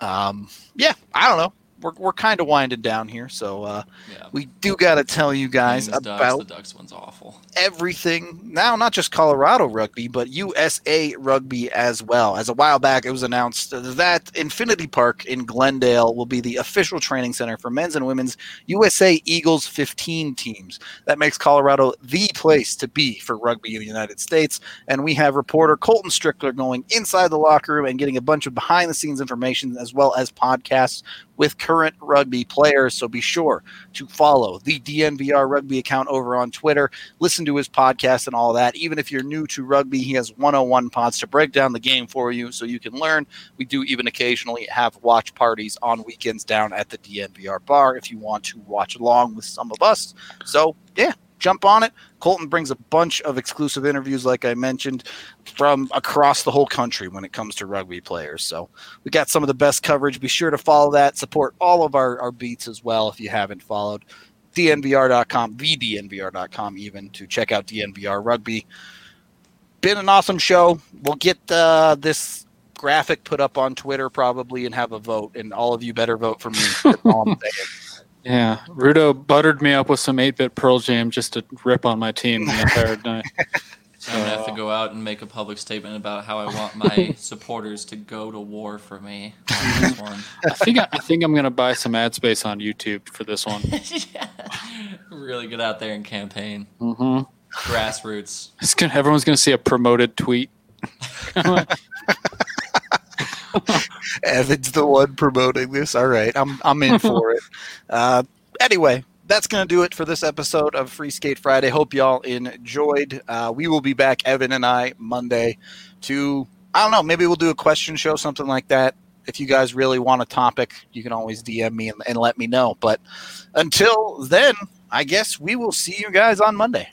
Um, yeah, I don't know. We're we're kind of winding down here, so uh, Yeah. we do got to tell you guys Kings, Ducks, about the Ducks one's awful. everything now not just colorado rugby but usa rugby as well as a while back it was announced that infinity park in glendale will be the official training center for men's and women's usa eagles 15 teams that makes colorado the place to be for rugby in the united states and we have reporter colton strickler going inside the locker room and getting a bunch of behind the scenes information as well as podcasts with current rugby players so be sure to follow the dnvr rugby account over on twitter listen to his podcast and all that. Even if you're new to rugby, he has 101 pods to break down the game for you so you can learn. We do even occasionally have watch parties on weekends down at the DNVR bar if you want to watch along with some of us. So, yeah, jump on it. Colton brings a bunch of exclusive interviews, like I mentioned, from across the whole country when it comes to rugby players. So, we got some of the best coverage. Be sure to follow that. Support all of our, our beats as well if you haven't followed dnvr.com, vdnvr.com even to check out DNVR rugby. Been an awesome show. We'll get uh, this graphic put up on Twitter probably and have a vote, and all of you better vote for me. (laughs) That's all I'm saying. Yeah, Rudo buttered me up with some 8-bit Pearl Jam just to rip on my team the entire (laughs) night. So I'm gonna have to go out and make a public statement about how I (laughs) want my supporters to go to war for me on this (laughs) one. I think I, I think I'm gonna buy some ad space on YouTube for this one. yeah. Really get out there and campaign. hmm Grassroots. It's gonna, everyone's gonna see a promoted tweet. (laughs) Evan's the one promoting this. All right, I'm I'm in (laughs) for it. Uh, anyway, that's gonna do it for this episode of Free Skate Friday. Hope y'all enjoyed. Uh, we will be back, Evan and I, Monday to I don't know. Maybe we'll do a question show, something like that. if you guys really want a topic, you can always DM me and, and let me know. But until then, I guess we will see you guys on Monday.